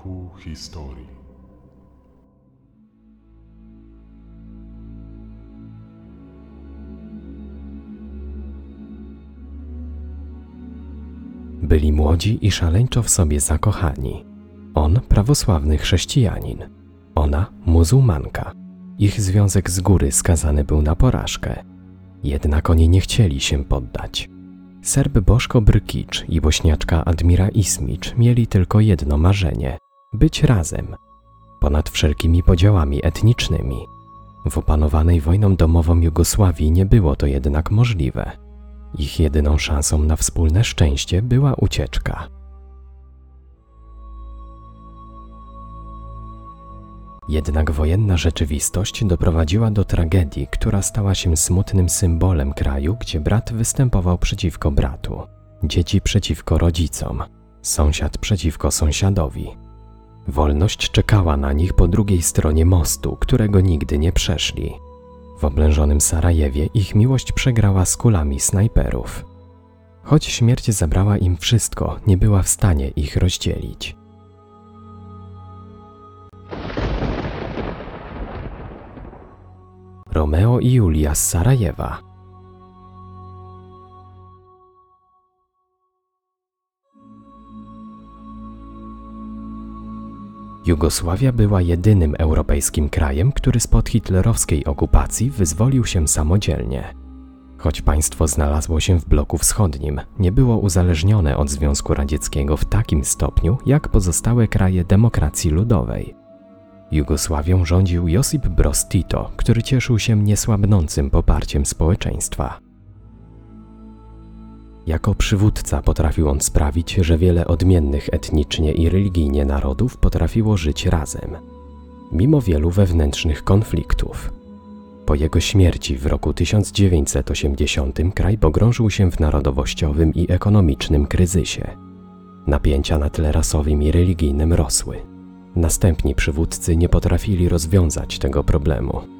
w mroku historii. Byli młodzi i szaleńczo w sobie zakochani. On prawosławny chrześcijanin, ona muzułmanka. Ich związek z góry skazany był na porażkę. Jednak oni nie chcieli się poddać. Serb Bożko Brkicz i bośniaczka Admira Ismicz mieli tylko jedno marzenie być razem, ponad wszelkimi podziałami etnicznymi. W opanowanej wojną domową Jugosławii nie było to jednak możliwe. Ich jedyną szansą na wspólne szczęście była ucieczka. Jednak wojenna rzeczywistość doprowadziła do tragedii, która stała się smutnym symbolem kraju, gdzie brat występował przeciwko bratu, dzieci przeciwko rodzicom, sąsiad przeciwko sąsiadowi. Wolność czekała na nich po drugiej stronie mostu, którego nigdy nie przeszli. W oblężonym Sarajewie ich miłość przegrała z kulami snajperów. Choć śmierć zabrała im wszystko, nie była w stanie ich rozdzielić. Romeo i Julia z Sarajewa. Jugosławia była jedynym europejskim krajem, który spod hitlerowskiej okupacji wyzwolił się samodzielnie. Choć państwo znalazło się w bloku wschodnim, nie było uzależnione od Związku Radzieckiego w takim stopniu, jak pozostałe kraje demokracji ludowej. Jugosławią rządził Josip Broz Tito, który cieszył się niesłabnącym poparciem społeczeństwa. Jako przywódca potrafił on sprawić, że wiele odmiennych etnicznie i religijnie narodów potrafiło żyć razem, mimo wielu wewnętrznych konfliktów. Po jego śmierci w roku 1980 kraj pogrążył się w narodowościowym i ekonomicznym kryzysie. Napięcia na tle rasowym i religijnym rosły. Następni przywódcy nie potrafili rozwiązać tego problemu.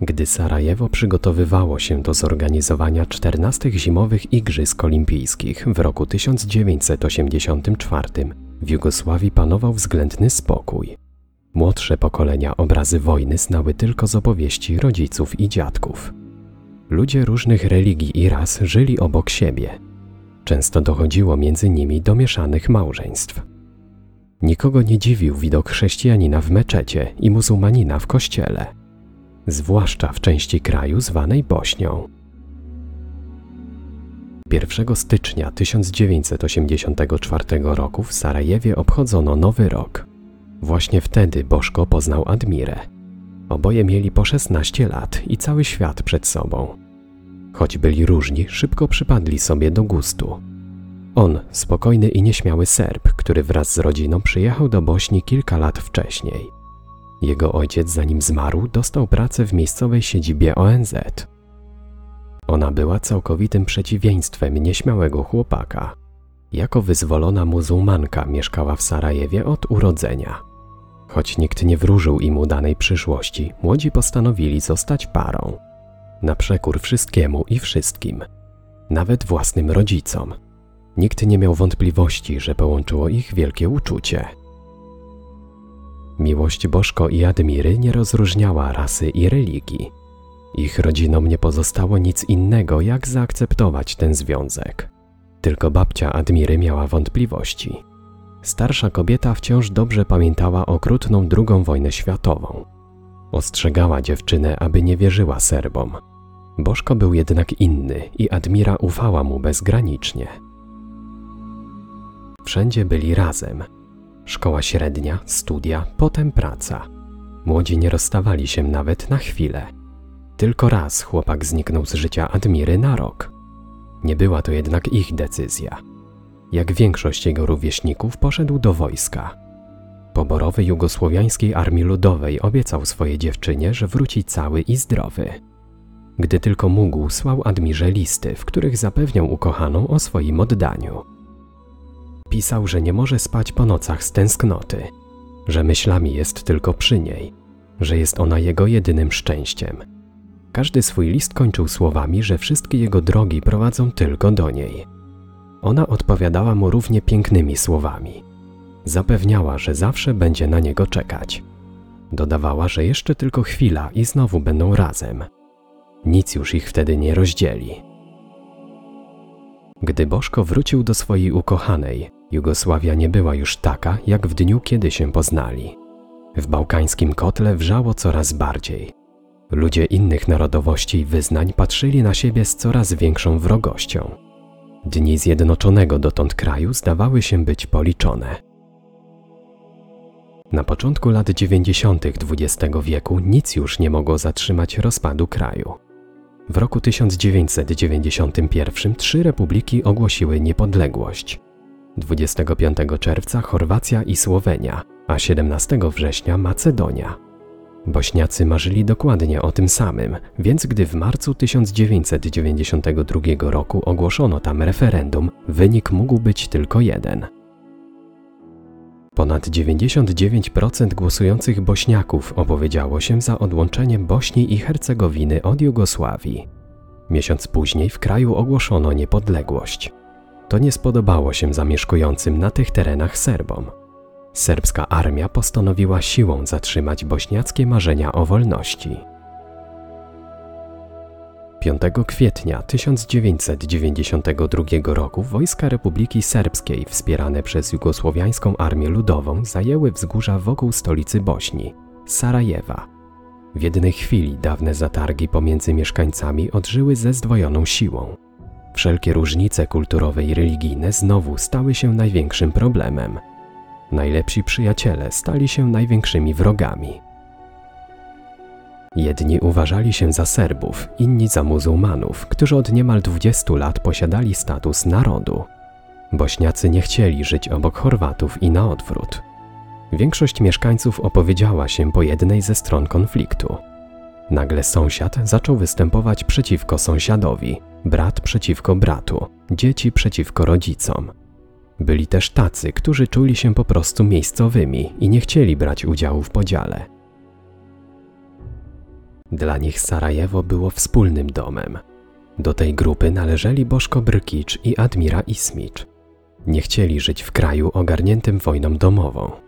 Gdy Sarajewo przygotowywało się do zorganizowania 14 zimowych Igrzysk Olimpijskich w roku 1984, w Jugosławii panował względny spokój. Młodsze pokolenia obrazy wojny znały tylko z opowieści rodziców i dziadków. Ludzie różnych religii i ras żyli obok siebie. Często dochodziło między nimi do mieszanych małżeństw. Nikogo nie dziwił widok chrześcijanina w meczecie i muzułmanina w kościele zwłaszcza w części kraju zwanej Bośnią. 1 stycznia 1984 roku w Sarajewie obchodzono Nowy Rok. Właśnie wtedy Bożko poznał Admirę. Oboje mieli po 16 lat i cały świat przed sobą. Choć byli różni, szybko przypadli sobie do gustu. On, spokojny i nieśmiały Serb, który wraz z rodziną przyjechał do Bośni kilka lat wcześniej. Jego ojciec, zanim zmarł, dostał pracę w miejscowej siedzibie ONZ. Ona była całkowitym przeciwieństwem nieśmiałego chłopaka. Jako wyzwolona muzułmanka mieszkała w Sarajewie od urodzenia. Choć nikt nie wróżył im udanej przyszłości, młodzi postanowili zostać parą. Na przekór wszystkiemu i wszystkim, nawet własnym rodzicom. Nikt nie miał wątpliwości, że połączyło ich wielkie uczucie. Miłość Bożko i Admiry nie rozróżniała rasy i religii. Ich rodzinom nie pozostało nic innego, jak zaakceptować ten związek. Tylko babcia Admiry miała wątpliwości. Starsza kobieta wciąż dobrze pamiętała okrutną II wojnę światową. Ostrzegała dziewczynę, aby nie wierzyła Serbom. Bożko był jednak inny i Admira ufała mu bezgranicznie. Wszędzie byli razem, Szkoła średnia, studia, potem praca. Młodzi nie rozstawali się nawet na chwilę. Tylko raz chłopak zniknął z życia Admiry na rok. Nie była to jednak ich decyzja. Jak większość jego rówieśników poszedł do wojska. Poborowy Jugosłowiańskiej Armii Ludowej obiecał swojej dziewczynie, że wróci cały i zdrowy. Gdy tylko mógł, słał Admirze listy, w których zapewniał ukochaną o swoim oddaniu. Pisał, że nie może spać po nocach z tęsknoty, że myślami jest tylko przy niej, że jest ona jego jedynym szczęściem. Każdy swój list kończył słowami, że wszystkie jego drogi prowadzą tylko do niej. ona odpowiadała mu równie pięknymi słowami. Zapewniała, że zawsze będzie na niego czekać. Dodawała, że jeszcze tylko chwila i znowu będą razem. Nic już ich wtedy nie rozdzieli. Gdy Bożko wrócił do swojej ukochanej, Jugosławia nie była już taka, jak w dniu, kiedy się poznali. W bałkańskim kotle wrzało coraz bardziej. Ludzie innych narodowości i wyznań patrzyli na siebie z coraz większą wrogością. Dni zjednoczonego dotąd kraju zdawały się być policzone. Na początku lat 90. XX wieku nic już nie mogło zatrzymać rozpadu kraju. W roku 1991 trzy republiki ogłosiły niepodległość. 25 czerwca Chorwacja i Słowenia, a 17 września Macedonia. Bośniacy marzyli dokładnie o tym samym, więc gdy w marcu 1992 roku ogłoszono tam referendum, wynik mógł być tylko jeden. Ponad 99% głosujących Bośniaków opowiedziało się za odłączeniem Bośni i Hercegowiny od Jugosławii. Miesiąc później w kraju ogłoszono niepodległość. To nie spodobało się zamieszkującym na tych terenach Serbom. Serbska armia postanowiła siłą zatrzymać bośniackie marzenia o wolności. 5 kwietnia 1992 roku wojska Republiki Serbskiej wspierane przez Jugosłowiańską Armię Ludową zajęły wzgórza wokół stolicy Bośni, Sarajewa. W jednej chwili dawne zatargi pomiędzy mieszkańcami odżyły ze zdwojoną siłą. Wszelkie różnice kulturowe i religijne znowu stały się największym problemem. Najlepsi przyjaciele stali się największymi wrogami. Jedni uważali się za Serbów, inni za muzułmanów, którzy od niemal 20 lat posiadali status narodu. Bośniacy nie chcieli żyć obok Chorwatów i na odwrót. Większość mieszkańców opowiedziała się po jednej ze stron konfliktu. Nagle sąsiad zaczął występować przeciwko sąsiadowi, brat przeciwko bratu, dzieci przeciwko rodzicom. Byli też tacy, którzy czuli się po prostu miejscowymi i nie chcieli brać udziału w podziale. Dla nich Sarajewo było wspólnym domem. Do tej grupy należeli Boszko Brkicz i Admira Ismicz. Nie chcieli żyć w kraju ogarniętym wojną domową.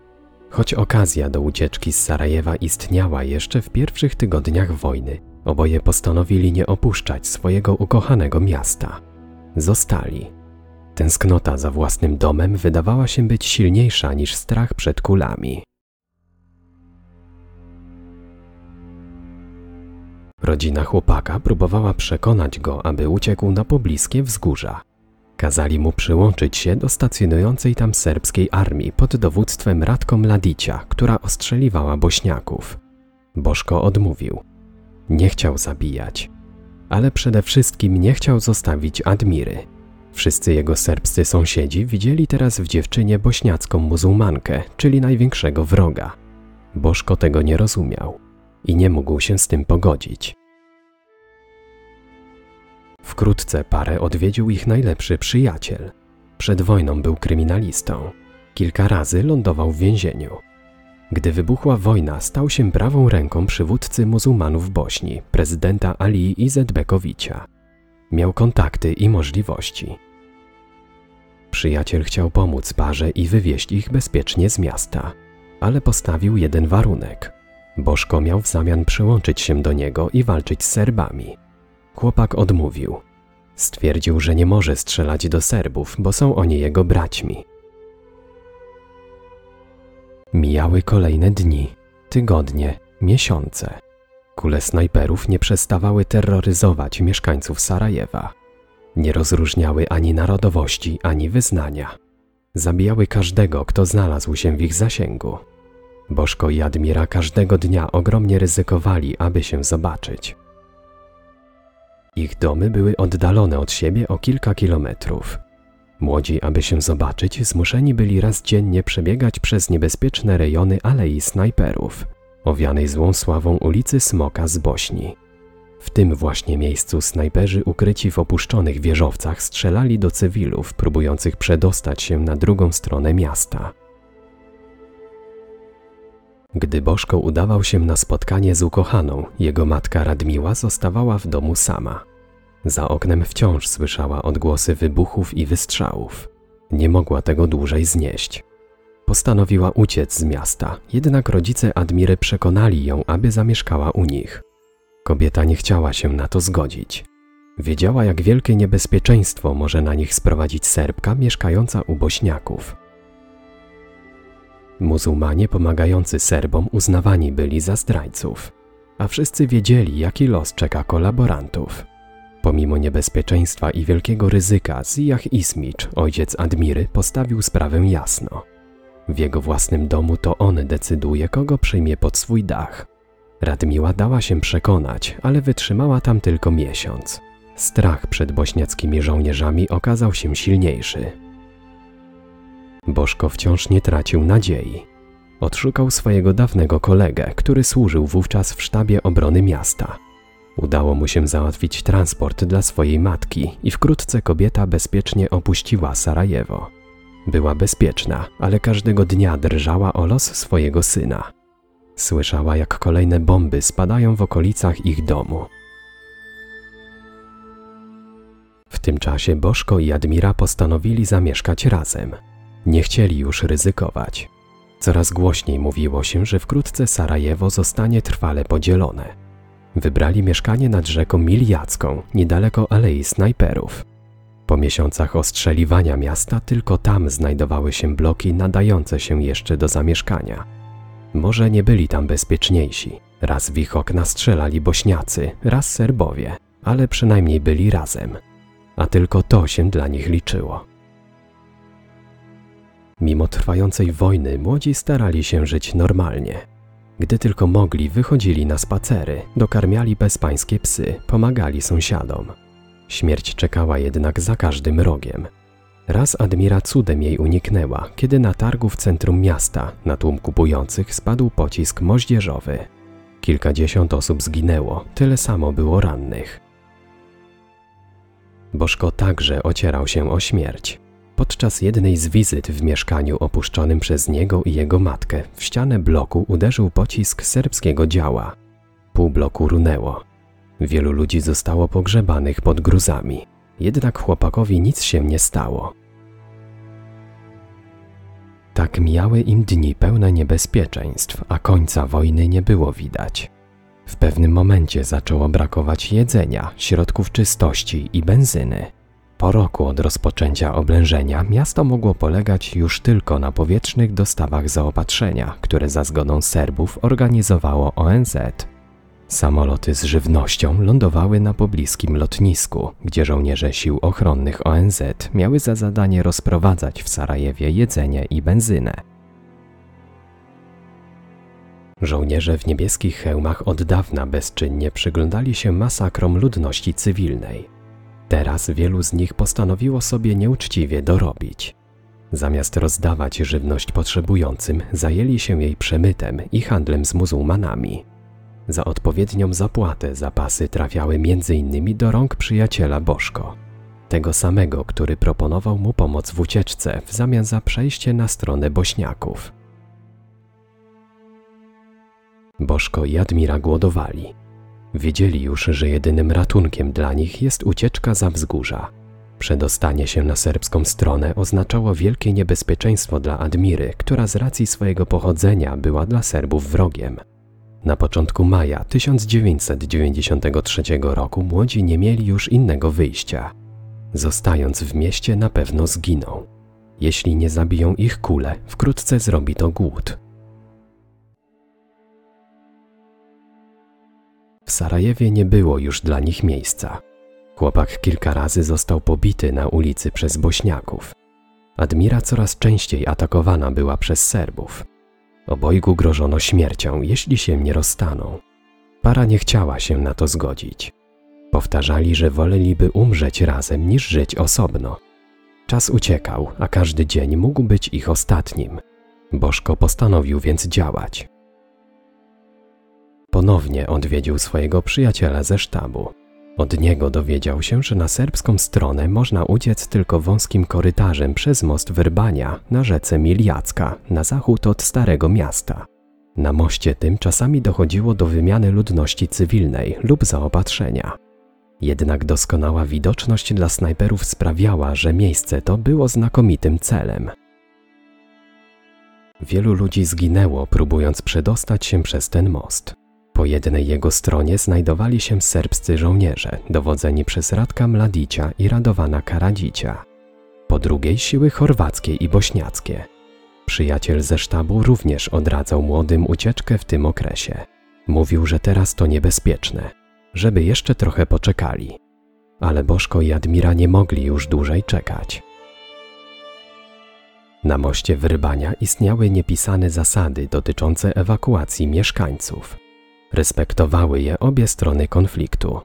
Choć okazja do ucieczki z Sarajewa istniała jeszcze w pierwszych tygodniach wojny, oboje postanowili nie opuszczać swojego ukochanego miasta. Zostali. Tęsknota za własnym domem wydawała się być silniejsza niż strach przed kulami. Rodzina chłopaka próbowała przekonać go, aby uciekł na pobliskie wzgórza. Kazali mu przyłączyć się do stacjonującej tam serbskiej armii pod dowództwem Radko Mladicia, która ostrzeliwała Bośniaków. Bożko odmówił. Nie chciał zabijać, ale przede wszystkim nie chciał zostawić Admiry. Wszyscy jego serbscy sąsiedzi widzieli teraz w dziewczynie bośniacką muzułmankę, czyli największego wroga. Bożko tego nie rozumiał i nie mógł się z tym pogodzić. Wkrótce parę odwiedził ich najlepszy przyjaciel. Przed wojną był kryminalistą. Kilka razy lądował w więzieniu. Gdy wybuchła wojna, stał się prawą ręką przywódcy muzułmanów Bośni, prezydenta Ali Izetbekowicza. Miał kontakty i możliwości. Przyjaciel chciał pomóc parze i wywieźć ich bezpiecznie z miasta, ale postawił jeden warunek. Bożko miał w zamian przyłączyć się do niego i walczyć z Serbami. Chłopak odmówił. Stwierdził, że nie może strzelać do Serbów, bo są oni jego braćmi. Mijały kolejne dni, tygodnie, miesiące. Kule snajperów nie przestawały terroryzować mieszkańców Sarajewa. Nie rozróżniały ani narodowości, ani wyznania. Zabijały każdego, kto znalazł się w ich zasięgu. Bożko i Admira każdego dnia ogromnie ryzykowali, aby się zobaczyć. Ich domy były oddalone od siebie o kilka kilometrów. Młodzi, aby się zobaczyć, zmuszeni byli raz dziennie przebiegać przez niebezpieczne rejony Alei Snajperów, owianej złą sławą ulicy Smoka z Bośni. W tym właśnie miejscu snajperzy ukryci w opuszczonych wieżowcach strzelali do cywilów próbujących przedostać się na drugą stronę miasta. Gdy Bożko udawał się na spotkanie z ukochaną, jego matka Radmiła zostawała w domu sama. Za oknem wciąż słyszała odgłosy wybuchów i wystrzałów. Nie mogła tego dłużej znieść. Postanowiła uciec z miasta, jednak rodzice Admiry przekonali ją, aby zamieszkała u nich. Kobieta nie chciała się na to zgodzić. Wiedziała, jak wielkie niebezpieczeństwo może na nich sprowadzić Serbka mieszkająca u Bośniaków. Muzułmanie pomagający Serbom uznawani byli za zdrajców, a wszyscy wiedzieli, jaki los czeka kolaborantów. Pomimo niebezpieczeństwa i wielkiego ryzyka, Zijach Ismicz, ojciec Admiry, postawił sprawę jasno. W jego własnym domu to on decyduje, kogo przyjmie pod swój dach. Radmiła dała się przekonać, ale wytrzymała tam tylko miesiąc. Strach przed bośniackimi żołnierzami okazał się silniejszy. Bożko wciąż nie tracił nadziei. Odszukał swojego dawnego kolegę, który służył wówczas w sztabie obrony miasta. Udało mu się załatwić transport dla swojej matki i wkrótce kobieta bezpiecznie opuściła Sarajewo. Była bezpieczna, ale każdego dnia drżała o los swojego syna. Słyszała, jak kolejne bomby spadają w okolicach ich domu. W tym czasie Bożko i Admira postanowili zamieszkać razem. Nie chcieli już ryzykować. Coraz głośniej mówiło się, że wkrótce Sarajewo zostanie trwale podzielone. Wybrali mieszkanie nad rzeką Miljacką, niedaleko Alei Snajperów. Po miesiącach ostrzeliwania miasta tylko tam znajdowały się bloki nadające się jeszcze do zamieszkania. Może nie byli tam bezpieczniejsi. Raz w ich okna strzelali Bośniacy, raz Serbowie, ale przynajmniej byli razem. A tylko to się dla nich liczyło. Mimo trwającej wojny młodzi starali się żyć normalnie. Gdy tylko mogli, wychodzili na spacery, dokarmiali bezpańskie psy, pomagali sąsiadom. Śmierć czekała jednak za każdym rogiem. Raz Admira cudem jej uniknęła, kiedy na targu w centrum miasta, na tłum kupujących, spadł pocisk moździerzowy. Kilkadziesiąt osób zginęło, tyle samo było rannych. Bożko także ocierał się o śmierć. Podczas jednej z wizyt w mieszkaniu opuszczonym przez niego i jego matkę w ścianę bloku uderzył pocisk serbskiego działa. Pół bloku runęło. Wielu ludzi zostało pogrzebanych pod gruzami. Jednak chłopakowi nic się nie stało. Tak mijały im dni pełne niebezpieczeństw, a końca wojny nie było widać. W pewnym momencie zaczęło brakować jedzenia, środków czystości i benzyny. Po roku od rozpoczęcia oblężenia miasto mogło polegać już tylko na powietrznych dostawach zaopatrzenia, które za zgodą Serbów organizowało ONZ. Samoloty z żywnością lądowały na pobliskim lotnisku, gdzie żołnierze sił ochronnych ONZ miały za zadanie rozprowadzać w Sarajewie jedzenie i benzynę. Żołnierze w niebieskich hełmach od dawna bezczynnie przyglądali się masakrom ludności cywilnej. Teraz wielu z nich postanowiło sobie nieuczciwie dorobić. Zamiast rozdawać żywność potrzebującym, zajęli się jej przemytem i handlem z muzułmanami. Za odpowiednią zapłatę zapasy trafiały m.in. do rąk przyjaciela Bożko, tego samego, który proponował mu pomoc w ucieczce w zamian za przejście na stronę Bośniaków. Bożko i Admira głodowali. Wiedzieli już, że jedynym ratunkiem dla nich jest ucieczka za wzgórza. Przedostanie się na serbską stronę oznaczało wielkie niebezpieczeństwo dla Admiry, która z racji swojego pochodzenia była dla Serbów wrogiem. Na początku maja 1993 roku młodzi nie mieli już innego wyjścia. Zostając w mieście na pewno zginą. Jeśli nie zabiją ich kule, wkrótce zrobi to głód. W Sarajewie nie było już dla nich miejsca. Chłopak kilka razy został pobity na ulicy przez Bośniaków. Admira coraz częściej atakowana była przez Serbów. Obojgu grożono śmiercią, jeśli się nie rozstaną. Para nie chciała się na to zgodzić. Powtarzali, że woleliby umrzeć razem niż żyć osobno. Czas uciekał, a każdy dzień mógł być ich ostatnim. Bożko postanowił więc działać. Ponownie odwiedził swojego przyjaciela ze sztabu. Od niego dowiedział się, że na serbską stronę można uciec tylko wąskim korytarzem przez most Wyrbania na rzece Miljacka, na zachód od Starego Miasta. Na moście tym czasami dochodziło do wymiany ludności cywilnej lub zaopatrzenia. Jednak doskonała widoczność dla snajperów sprawiała, że miejsce to było znakomitym celem. Wielu ludzi zginęło, próbując przedostać się przez ten most. Po jednej jego stronie znajdowali się serbscy żołnierze, dowodzeni przez Radka Mladicia i Radowana Karadzicia. Po drugiej siły chorwackie i bośniackie. Przyjaciel ze sztabu również odradzał młodym ucieczkę w tym okresie. Mówił, że teraz to niebezpieczne, żeby jeszcze trochę poczekali. Ale Bożko i Admira nie mogli już dłużej czekać. Na moście Wyrybania istniały niepisane zasady dotyczące ewakuacji mieszkańców. Respektowały je obie strony konfliktu.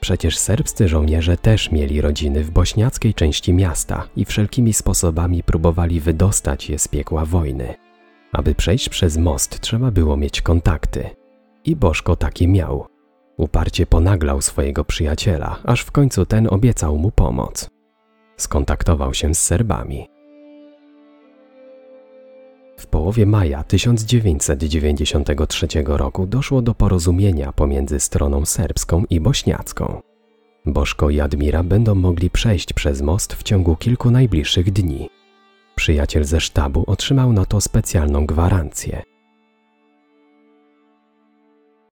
Przecież serbscy żołnierze też mieli rodziny w bośniackiej części miasta i wszelkimi sposobami próbowali wydostać je z piekła wojny. Aby przejść przez most, trzeba było mieć kontakty. I Bożko taki miał. Uparcie ponaglał swojego przyjaciela, aż w końcu ten obiecał mu pomoc. Skontaktował się z Serbami. Połowie maja 1993 roku doszło do porozumienia pomiędzy stroną serbską i bośniacką. Bożko i Admira będą mogli przejść przez most w ciągu kilku najbliższych dni. Przyjaciel ze sztabu otrzymał na to specjalną gwarancję.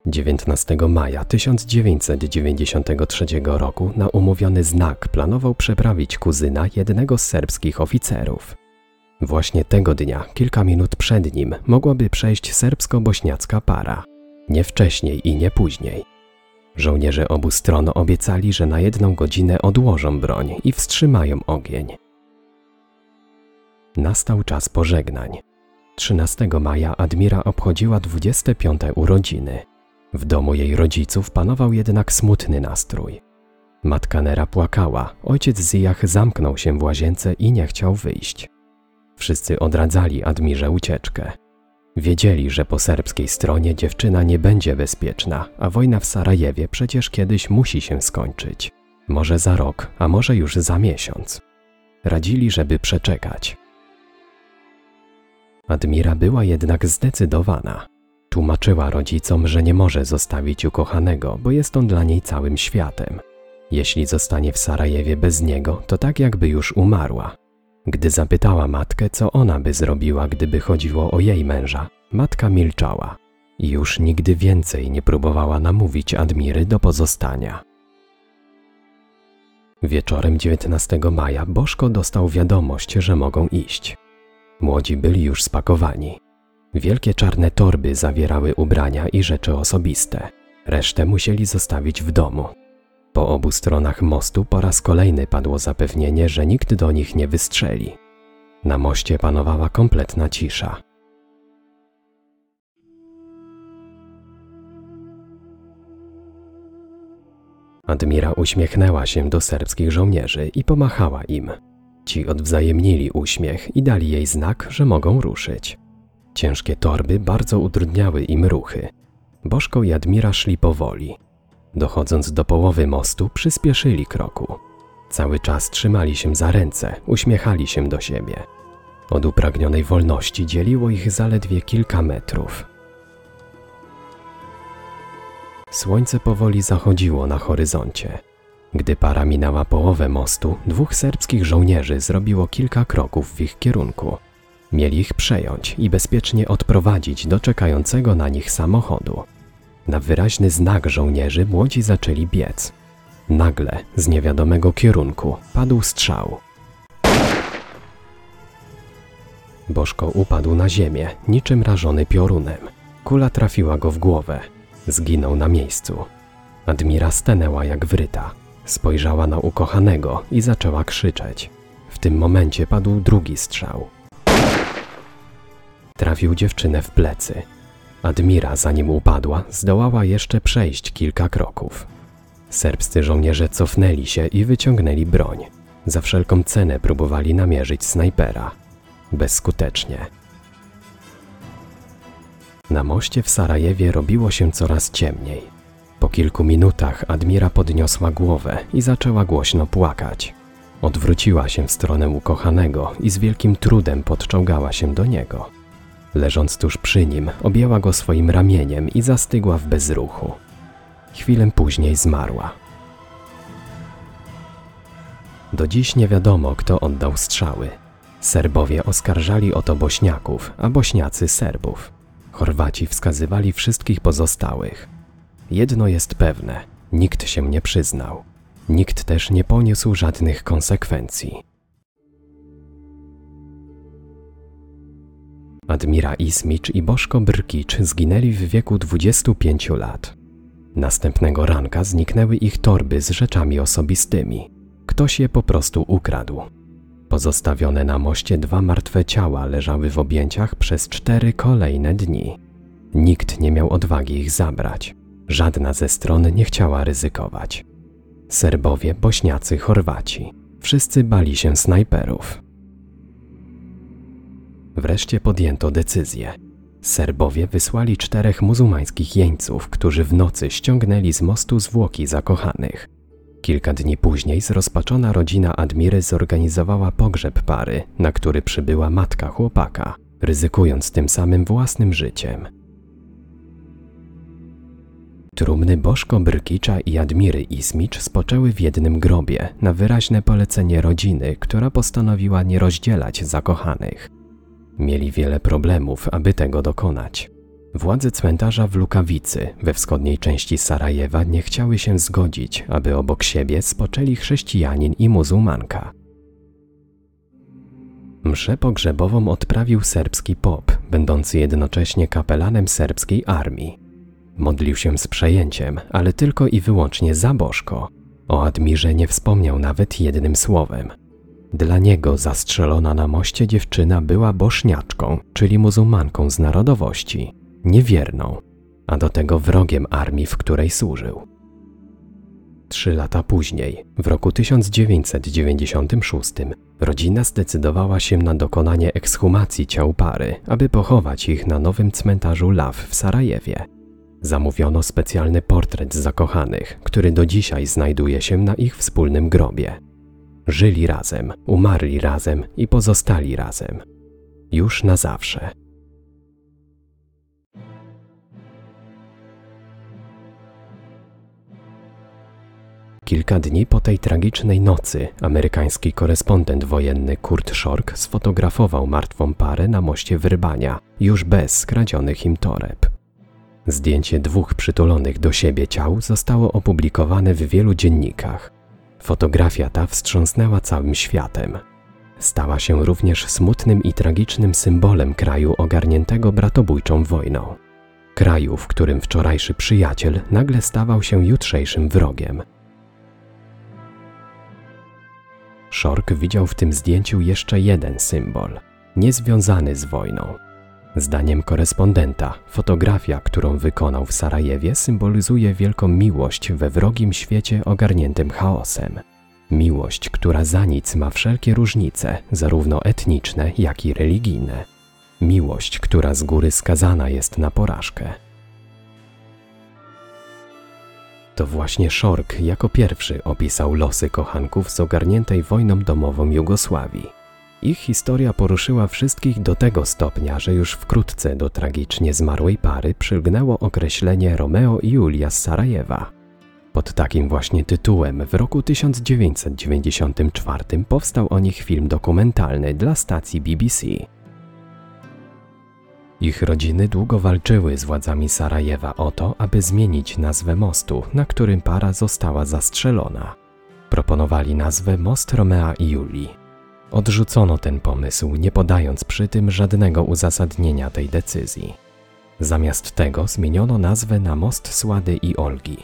19 maja 1993 roku na umówiony znak planował przeprawić kuzyna jednego z serbskich oficerów. Właśnie tego dnia, kilka minut przed nim, mogłaby przejść serbsko-bośniacka para. Nie wcześniej i nie później. Żołnierze obu stron obiecali, że na jedną godzinę odłożą broń i wstrzymają ogień. Nastał czas pożegnań. 13 maja Admira obchodziła 25 urodziny. W domu jej rodziców panował jednak smutny nastrój. Matka Nera płakała, ojciec Zijach zamknął się w łazience i nie chciał wyjść. Wszyscy odradzali Admirze ucieczkę. Wiedzieli, że po serbskiej stronie dziewczyna nie będzie bezpieczna, a wojna w Sarajewie przecież kiedyś musi się skończyć. Może za rok, a może już za miesiąc. Radzili, żeby przeczekać. Admira była jednak zdecydowana. Tłumaczyła rodzicom, że nie może zostawić ukochanego, bo jest on dla niej całym światem. Jeśli zostanie w Sarajewie bez niego, to tak jakby już umarła. Gdy zapytała matkę, co ona by zrobiła, gdyby chodziło o jej męża, matka milczała już nigdy więcej nie próbowała namówić Admiry do pozostania. Wieczorem 19 maja Bożko dostał wiadomość, że mogą iść. Młodzi byli już spakowani. Wielkie czarne torby zawierały ubrania i rzeczy osobiste. Resztę musieli zostawić w domu. Po obu stronach mostu po raz kolejny padło zapewnienie, że nikt do nich nie wystrzeli. Na moście panowała kompletna cisza. Admira uśmiechnęła się do serbskich żołnierzy i pomachała im. Ci odwzajemnili uśmiech i dali jej znak, że mogą ruszyć. Ciężkie torby bardzo utrudniały im ruchy. Bożko i Admira szli powoli. Dochodząc do połowy mostu, przyspieszyli kroku. Cały czas trzymali się za ręce, uśmiechali się do siebie. Od upragnionej wolności dzieliło ich zaledwie kilka metrów. Słońce powoli zachodziło na horyzoncie. Gdy para minęła połowę mostu, dwóch serbskich żołnierzy zrobiło kilka kroków w ich kierunku. Mieli ich przejąć i bezpiecznie odprowadzić do czekającego na nich samochodu. Na wyraźny znak żołnierzy młodzi zaczęli biec. Nagle, z niewiadomego kierunku, padł strzał. Bożko upadł na ziemię, niczym rażony piorunem. Kula trafiła go w głowę. Zginął na miejscu. Admira stanęła jak wryta. Spojrzała na ukochanego i zaczęła krzyczeć. W tym momencie padł drugi strzał. Trafił dziewczynę w plecy. Admira, zanim upadła, zdołała jeszcze przejść kilka kroków. Serbscy żołnierze cofnęli się i wyciągnęli broń. Za wszelką cenę próbowali namierzyć snajpera. Bezskutecznie. Na moście w Sarajewie robiło się coraz ciemniej. Po kilku minutach Admira podniosła głowę i zaczęła głośno płakać. Odwróciła się w stronę ukochanego i z wielkim trudem podczołgała się do niego. Leżąc tuż przy nim, objęła go swoim ramieniem i zastygła w bezruchu. Chwilę później zmarła. Do dziś nie wiadomo, kto oddał strzały. Serbowie oskarżali o to Bośniaków, a Bośniacy Serbów. Chorwaci wskazywali wszystkich pozostałych. Jedno jest pewne: nikt się nie przyznał. Nikt też nie poniósł żadnych konsekwencji. Admira Ismicz i Boszko Brkicz zginęli w wieku 25 lat. Następnego ranka zniknęły ich torby z rzeczami osobistymi. Ktoś je po prostu ukradł. Pozostawione na moście dwa martwe ciała leżały w objęciach przez cztery kolejne dni. Nikt nie miał odwagi ich zabrać. Żadna ze stron nie chciała ryzykować. Serbowie, Bośniacy, Chorwaci. Wszyscy bali się snajperów. Wreszcie podjęto decyzję. Serbowie wysłali czterech muzułmańskich jeńców, którzy w nocy ściągnęli z mostu zwłoki zakochanych. Kilka dni później zrozpaczona rodzina Admiry zorganizowała pogrzeb pary, na który przybyła matka chłopaka, ryzykując tym samym własnym życiem. Trumny Bożko Brkicza i Admiry Ismicz spoczęły w jednym grobie na wyraźne polecenie rodziny, która postanowiła nie rozdzielać zakochanych. Mieli wiele problemów, aby tego dokonać. Władze cmentarza w Lukawicy, we wschodniej części Sarajewa, nie chciały się zgodzić, aby obok siebie spoczęli chrześcijanin i muzułmanka. Mszę pogrzebową odprawił serbski pop, będący jednocześnie kapelanem serbskiej armii. Modlił się z przejęciem, ale tylko i wyłącznie za Bożko. O Admirze nie wspomniał nawet jednym słowem. Dla niego zastrzelona na moście dziewczyna była boszniaczką, czyli muzułmanką z narodowości, niewierną, a do tego wrogiem armii, w której służył. Trzy lata później, w roku 1996, rodzina zdecydowała się na dokonanie ekshumacji ciał pary, aby pochować ich na nowym cmentarzu Law w Sarajewie. Zamówiono specjalny portret zakochanych, który do dzisiaj znajduje się na ich wspólnym grobie. Żyli razem, umarli razem i pozostali razem. Już na zawsze. Kilka dni po tej tragicznej nocy amerykański korespondent wojenny Kurt Schork sfotografował martwą parę na moście Wrbania, już bez skradzionych im toreb. Zdjęcie dwóch przytulonych do siebie ciał zostało opublikowane w wielu dziennikach. Fotografia ta wstrząsnęła całym światem. Stała się również smutnym i tragicznym symbolem kraju ogarniętego bratobójczą wojną. Kraju, w którym wczorajszy przyjaciel nagle stawał się jutrzejszym wrogiem. Szork widział w tym zdjęciu jeszcze jeden symbol, niezwiązany z wojną. Zdaniem korespondenta, fotografia, którą wykonał w Sarajewie, symbolizuje wielką miłość we wrogim świecie ogarniętym chaosem. Miłość, która za nic ma wszelkie różnice, zarówno etniczne, jak i religijne. Miłość, która z góry skazana jest na porażkę. To właśnie Szork jako pierwszy opisał losy kochanków z ogarniętej wojną domową Jugosławii. Ich historia poruszyła wszystkich do tego stopnia, że już wkrótce do tragicznie zmarłej pary przylgnęło określenie Romeo i Julia z Sarajewa. Pod takim właśnie tytułem w roku 1994 powstał o nich film dokumentalny dla stacji BBC. Ich rodziny długo walczyły z władzami Sarajewa o to, aby zmienić nazwę mostu, na którym para została zastrzelona. Proponowali nazwę Most Romea i Julii. Odrzucono ten pomysł, nie podając przy tym żadnego uzasadnienia tej decyzji. Zamiast tego zmieniono nazwę na Most Słady i Olgi.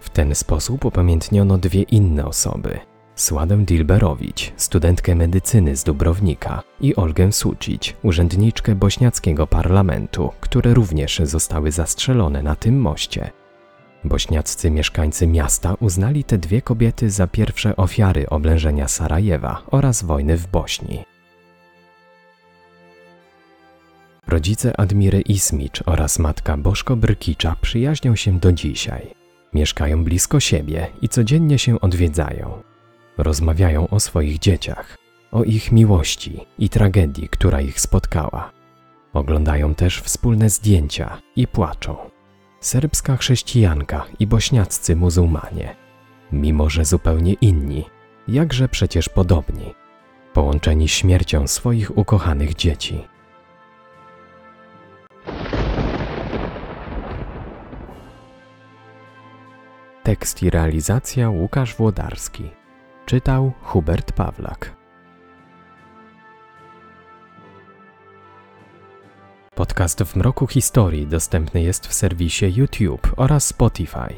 W ten sposób upamiętniono dwie inne osoby. Sładę Dilberowicz, studentkę medycyny z Dubrownika i Olgę Sucić, urzędniczkę bośniackiego parlamentu, które również zostały zastrzelone na tym moście. Bośniaccy mieszkańcy miasta uznali te dwie kobiety za pierwsze ofiary oblężenia Sarajewa oraz wojny w Bośni. Rodzice Admiry Ismicz oraz matka Bożko Brkicza przyjaźnią się do dzisiaj. Mieszkają blisko siebie i codziennie się odwiedzają. Rozmawiają o swoich dzieciach, o ich miłości i tragedii, która ich spotkała. Oglądają też wspólne zdjęcia i płaczą serbska chrześcijanka i bośniaccy muzułmanie. mimo że zupełnie inni, jakże przecież podobni, połączeni śmiercią swoich ukochanych dzieci. Tekst i realizacja Łukasz Włodarski. Czytał Hubert Pawlak. Podcast w mroku historii dostępny jest w serwisie YouTube oraz Spotify.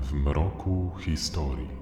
W mroku historii.